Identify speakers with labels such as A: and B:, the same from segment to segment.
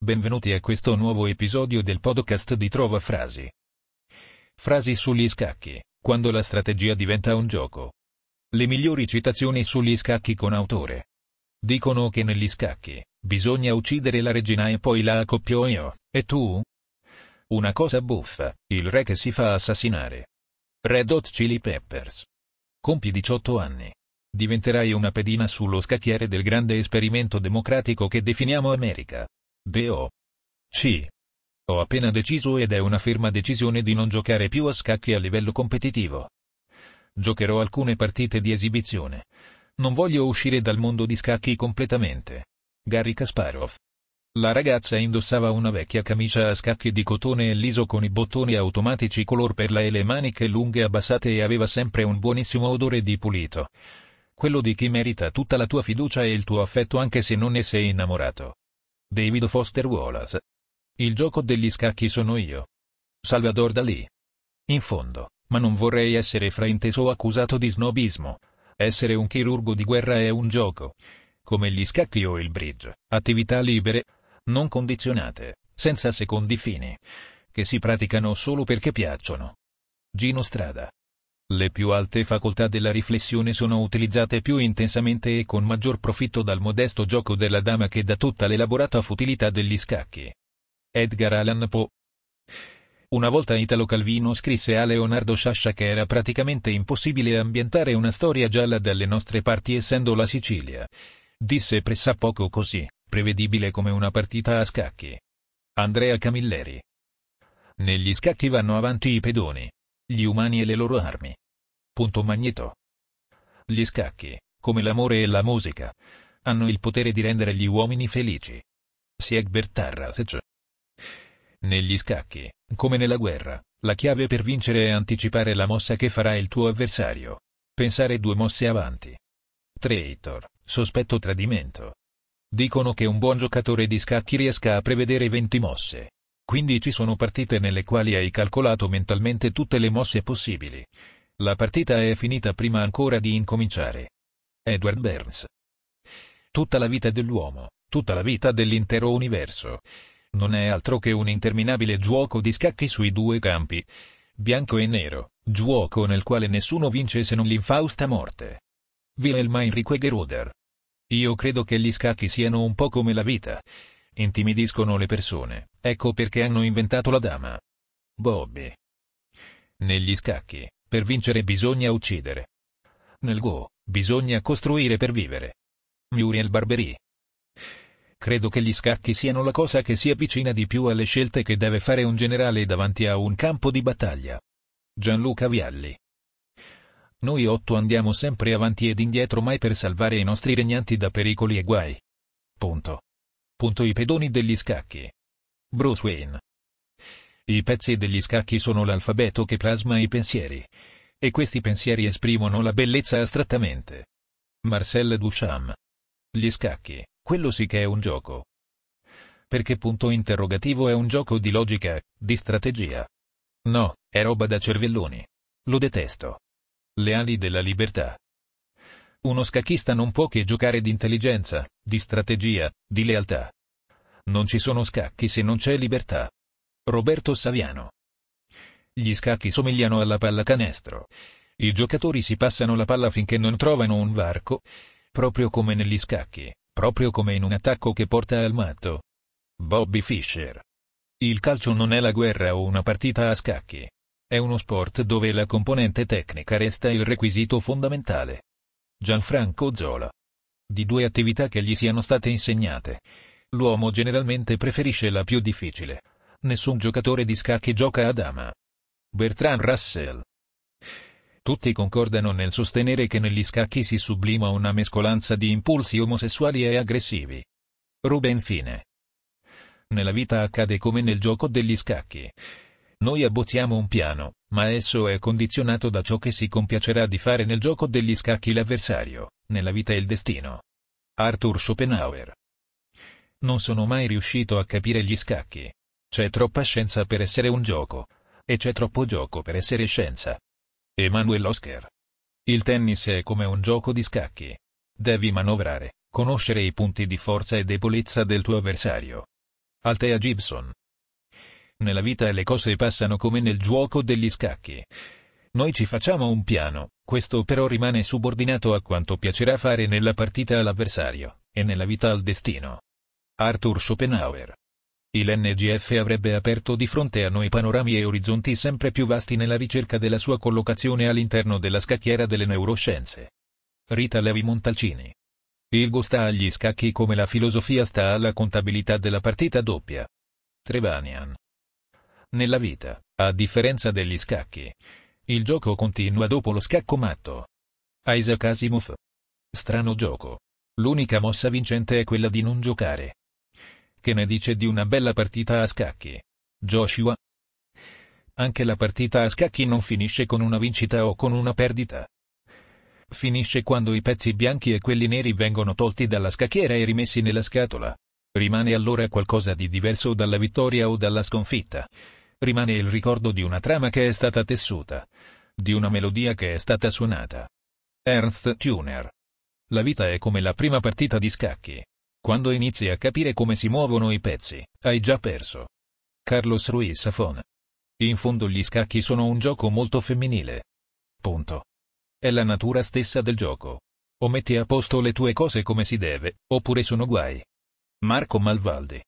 A: Benvenuti a questo nuovo episodio del podcast di Trova Frasi. Frasi sugli scacchi, quando la strategia diventa un gioco. Le migliori citazioni sugli scacchi con autore. Dicono che negli scacchi, bisogna uccidere la regina e poi la accoppio io, e tu? Una cosa buffa, il re che si fa assassinare. Red Hot Chili Peppers. Compi 18 anni. Diventerai una pedina sullo scacchiere del grande esperimento democratico che definiamo America. D.O. C. Ho appena deciso ed è una ferma decisione di non giocare più a scacchi a livello competitivo. Giocherò alcune partite di esibizione. Non voglio uscire dal mondo di scacchi completamente. Gary Kasparov. La ragazza indossava una vecchia camicia a scacchi di cotone e liso con i bottoni automatici color perla e le maniche lunghe abbassate e aveva sempre un buonissimo odore di pulito. Quello di chi merita tutta la tua fiducia e il tuo affetto anche se non ne sei innamorato. David Foster Wallace. Il gioco degli scacchi sono io. Salvador Dalì. In fondo, ma non vorrei essere frainteso o accusato di snobismo. Essere un chirurgo di guerra è un gioco. Come gli scacchi o il bridge, attività libere, non condizionate, senza secondi fini, che si praticano solo perché piacciono. Gino Strada. Le più alte facoltà della riflessione sono utilizzate più intensamente e con maggior profitto dal modesto gioco della dama che da tutta l'elaborata futilità degli scacchi. Edgar Allan Poe. Una volta Italo Calvino scrisse a Leonardo Sciascia che era praticamente impossibile ambientare una storia gialla dalle nostre parti essendo la Sicilia. Disse pressappoco così, prevedibile come una partita a scacchi. Andrea Camilleri. Negli scacchi vanno avanti i pedoni, gli umani e le loro armi. Punto Magneto. Gli scacchi, come l'amore e la musica, hanno il potere di rendere gli uomini felici. Siegbert Tarrasec. Negli scacchi, come nella guerra, la chiave per vincere è anticipare la mossa che farà il tuo avversario. Pensare due mosse avanti. Traitor, sospetto tradimento. Dicono che un buon giocatore di scacchi riesca a prevedere 20 mosse. Quindi ci sono partite nelle quali hai calcolato mentalmente tutte le mosse possibili. La partita è finita prima ancora di incominciare. Edward Burns. Tutta la vita dell'uomo, tutta la vita dell'intero universo. Non è altro che un interminabile gioco di scacchi sui due campi. Bianco e nero, gioco nel quale nessuno vince se non l'infausta morte. Wilhelm Heinrich Geroder. Io credo che gli scacchi siano un po' come la vita. Intimidiscono le persone, ecco perché hanno inventato la dama. Bobby. Negli scacchi, per vincere bisogna uccidere. Nel Go, bisogna costruire per vivere. Muriel Barbery. Credo che gli scacchi siano la cosa che si avvicina di più alle scelte che deve fare un generale davanti a un campo di battaglia. Gianluca Vialli. Noi otto andiamo sempre avanti ed indietro mai per salvare i nostri regnanti da pericoli e guai. Punto. Punto i pedoni degli scacchi. Bruce Wayne. I pezzi degli scacchi sono l'alfabeto che plasma i pensieri. E questi pensieri esprimono la bellezza astrattamente. Marcel Duchamp. Gli scacchi, quello sì che è un gioco. Perché punto interrogativo è un gioco di logica, di strategia. No, è roba da cervelloni. Lo detesto le ali della libertà. Uno scacchista non può che giocare di intelligenza, di strategia, di lealtà. Non ci sono scacchi se non c'è libertà. Roberto Saviano. Gli scacchi somigliano alla pallacanestro. I giocatori si passano la palla finché non trovano un varco, proprio come negli scacchi, proprio come in un attacco che porta al matto. Bobby Fischer. Il calcio non è la guerra o una partita a scacchi. È uno sport dove la componente tecnica resta il requisito fondamentale. Gianfranco Zola. Di due attività che gli siano state insegnate, l'uomo generalmente preferisce la più difficile. Nessun giocatore di scacchi gioca a dama. Bertrand Russell. Tutti concordano nel sostenere che negli scacchi si sublima una mescolanza di impulsi omosessuali e aggressivi. Ruben Fine. Nella vita accade come nel gioco degli scacchi. Noi abbozziamo un piano, ma esso è condizionato da ciò che si compiacerà di fare nel gioco degli scacchi l'avversario, nella vita il destino. Arthur Schopenhauer. Non sono mai riuscito a capire gli scacchi. C'è troppa scienza per essere un gioco, e c'è troppo gioco per essere scienza. Emanuel Oscar. Il tennis è come un gioco di scacchi. Devi manovrare, conoscere i punti di forza e debolezza del tuo avversario. Altea Gibson. Nella vita le cose passano come nel gioco degli scacchi. Noi ci facciamo un piano, questo però rimane subordinato a quanto piacerà fare nella partita all'avversario, e nella vita al destino. Arthur Schopenhauer. Il NGF avrebbe aperto di fronte a noi panorami e orizzonti sempre più vasti nella ricerca della sua collocazione all'interno della scacchiera delle neuroscienze. Rita Levi Montalcini. Il go sta agli scacchi come la filosofia sta alla contabilità della partita doppia. Trevanian. Nella vita, a differenza degli scacchi, il gioco continua dopo lo scacco matto. Isaac Asimov. Strano gioco. L'unica mossa vincente è quella di non giocare. Che ne dice di una bella partita a scacchi? Joshua? Anche la partita a scacchi non finisce con una vincita o con una perdita. Finisce quando i pezzi bianchi e quelli neri vengono tolti dalla scacchiera e rimessi nella scatola. Rimane allora qualcosa di diverso dalla vittoria o dalla sconfitta. Rimane il ricordo di una trama che è stata tessuta, di una melodia che è stata suonata. Ernst Tuner. La vita è come la prima partita di scacchi. Quando inizi a capire come si muovono i pezzi, hai già perso. Carlos Ruiz Safon. In fondo gli scacchi sono un gioco molto femminile. Punto. È la natura stessa del gioco. O metti a posto le tue cose come si deve, oppure sono guai. Marco Malvaldi.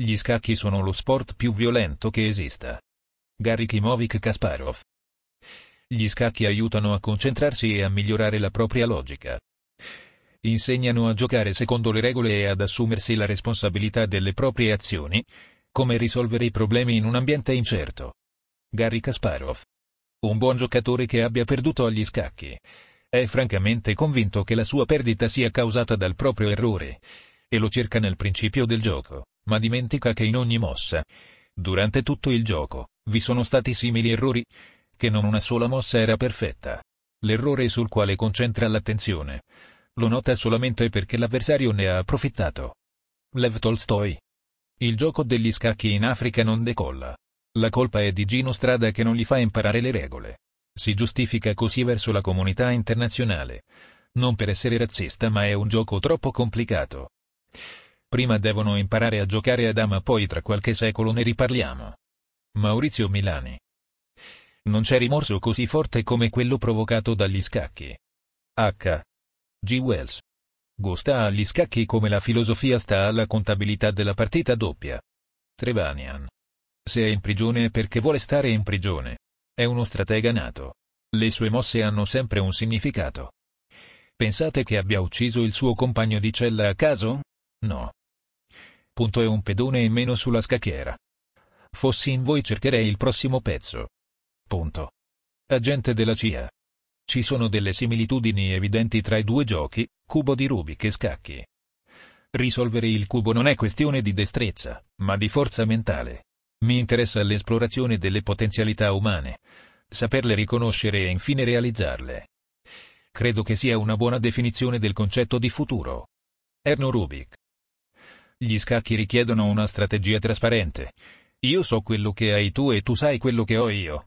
A: Gli scacchi sono lo sport più violento che esista. Gary Kimovic Kasparov. Gli scacchi aiutano a concentrarsi e a migliorare la propria logica. Insegnano a giocare secondo le regole e ad assumersi la responsabilità delle proprie azioni, come risolvere i problemi in un ambiente incerto. Gary Kasparov. Un buon giocatore che abbia perduto agli scacchi. È francamente convinto che la sua perdita sia causata dal proprio errore, e lo cerca nel principio del gioco, ma dimentica che in ogni mossa, durante tutto il gioco, vi sono stati simili errori, che non una sola mossa era perfetta. L'errore sul quale concentra l'attenzione, lo nota solamente perché l'avversario ne ha approfittato. Lev Tolstoi. Il gioco degli scacchi in Africa non decolla. La colpa è di Gino Strada che non gli fa imparare le regole. Si giustifica così verso la comunità internazionale. Non per essere razzista ma è un gioco troppo complicato. Prima devono imparare a giocare a dama poi tra qualche secolo ne riparliamo. Maurizio Milani. Non c'è rimorso così forte come quello provocato dagli scacchi. H. G. Wells. Go sta agli scacchi come la filosofia sta alla contabilità della partita doppia. Trevanian. Se è in prigione è perché vuole stare in prigione. È uno stratega nato. Le sue mosse hanno sempre un significato. Pensate che abbia ucciso il suo compagno di cella a caso? No. Punto è un pedone in meno sulla scacchiera. Fossi in voi cercherei il prossimo pezzo. Punto. Agente della CIA. Ci sono delle similitudini evidenti tra i due giochi, cubo di Rubik e scacchi. Risolvere il cubo non è questione di destrezza, ma di forza mentale. Mi interessa l'esplorazione delle potenzialità umane, saperle riconoscere e infine realizzarle. Credo che sia una buona definizione del concetto di futuro. Erno Rubik. Gli scacchi richiedono una strategia trasparente. Io so quello che hai tu e tu sai quello che ho io.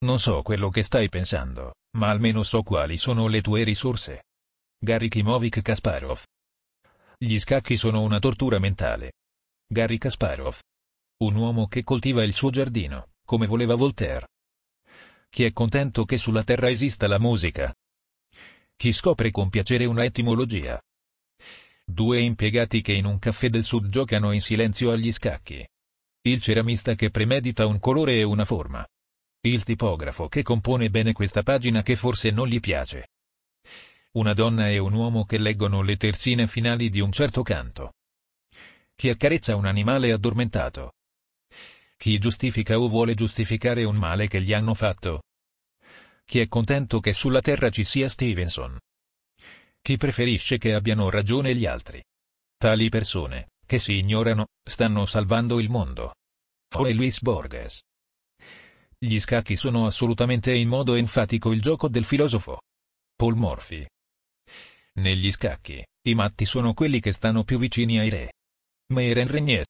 A: Non so quello che stai pensando ma almeno so quali sono le tue risorse. Gary Kimovic Kasparov. Gli scacchi sono una tortura mentale. Gary Kasparov. Un uomo che coltiva il suo giardino, come voleva Voltaire. Chi è contento che sulla terra esista la musica? Chi scopre con piacere una etimologia? Due impiegati che in un caffè del sud giocano in silenzio agli scacchi. Il ceramista che premedita un colore e una forma il tipografo che compone bene questa pagina che forse non gli piace. Una donna e un uomo che leggono le terzine finali di un certo canto. Chi accarezza un animale addormentato. Chi giustifica o vuole giustificare un male che gli hanno fatto. Chi è contento che sulla terra ci sia Stevenson. Chi preferisce che abbiano ragione gli altri. Tali persone, che si ignorano, stanno salvando il mondo. Jorge Luis Borges gli scacchi sono assolutamente in modo enfatico il gioco del filosofo. Paul Morphy. Negli scacchi, i matti sono quelli che stanno più vicini ai re. Meren Regnier.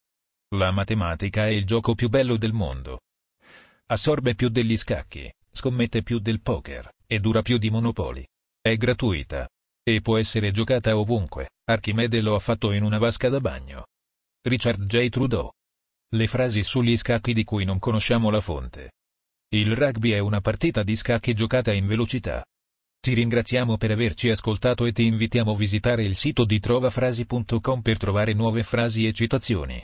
A: La matematica è il gioco più bello del mondo. Assorbe più degli scacchi, scommette più del poker, e dura più di Monopoli. È gratuita. E può essere giocata ovunque, Archimede lo ha fatto in una vasca da bagno. Richard J. Trudeau. Le frasi sugli scacchi di cui non conosciamo la fonte. Il rugby è una partita di scacchi giocata in velocità. Ti ringraziamo per averci ascoltato e ti invitiamo a visitare il sito di trovafrasi.com per trovare nuove frasi e citazioni.